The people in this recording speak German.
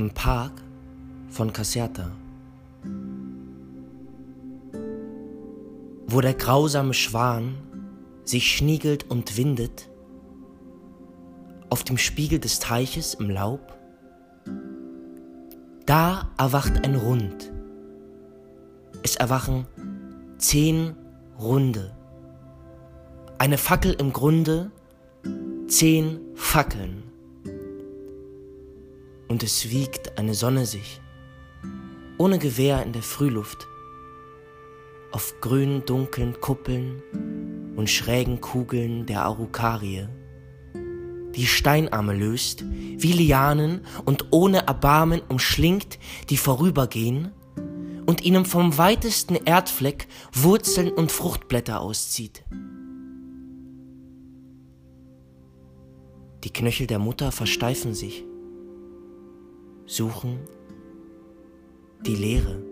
im Park von Caserta, wo der grausame Schwan sich schniegelt und windet, auf dem Spiegel des Teiches im Laub, da erwacht ein Rund. Es erwachen zehn Runde. Eine Fackel im Grunde, zehn Fackeln. Und es wiegt eine Sonne sich, ohne Gewehr in der Frühluft, auf grün dunklen Kuppeln und schrägen Kugeln der Arukarie, die Steinarme löst, wie Lianen und ohne Erbarmen umschlingt, die vorübergehen und ihnen vom weitesten Erdfleck Wurzeln und Fruchtblätter auszieht. Die Knöchel der Mutter versteifen sich, suchen die Leere.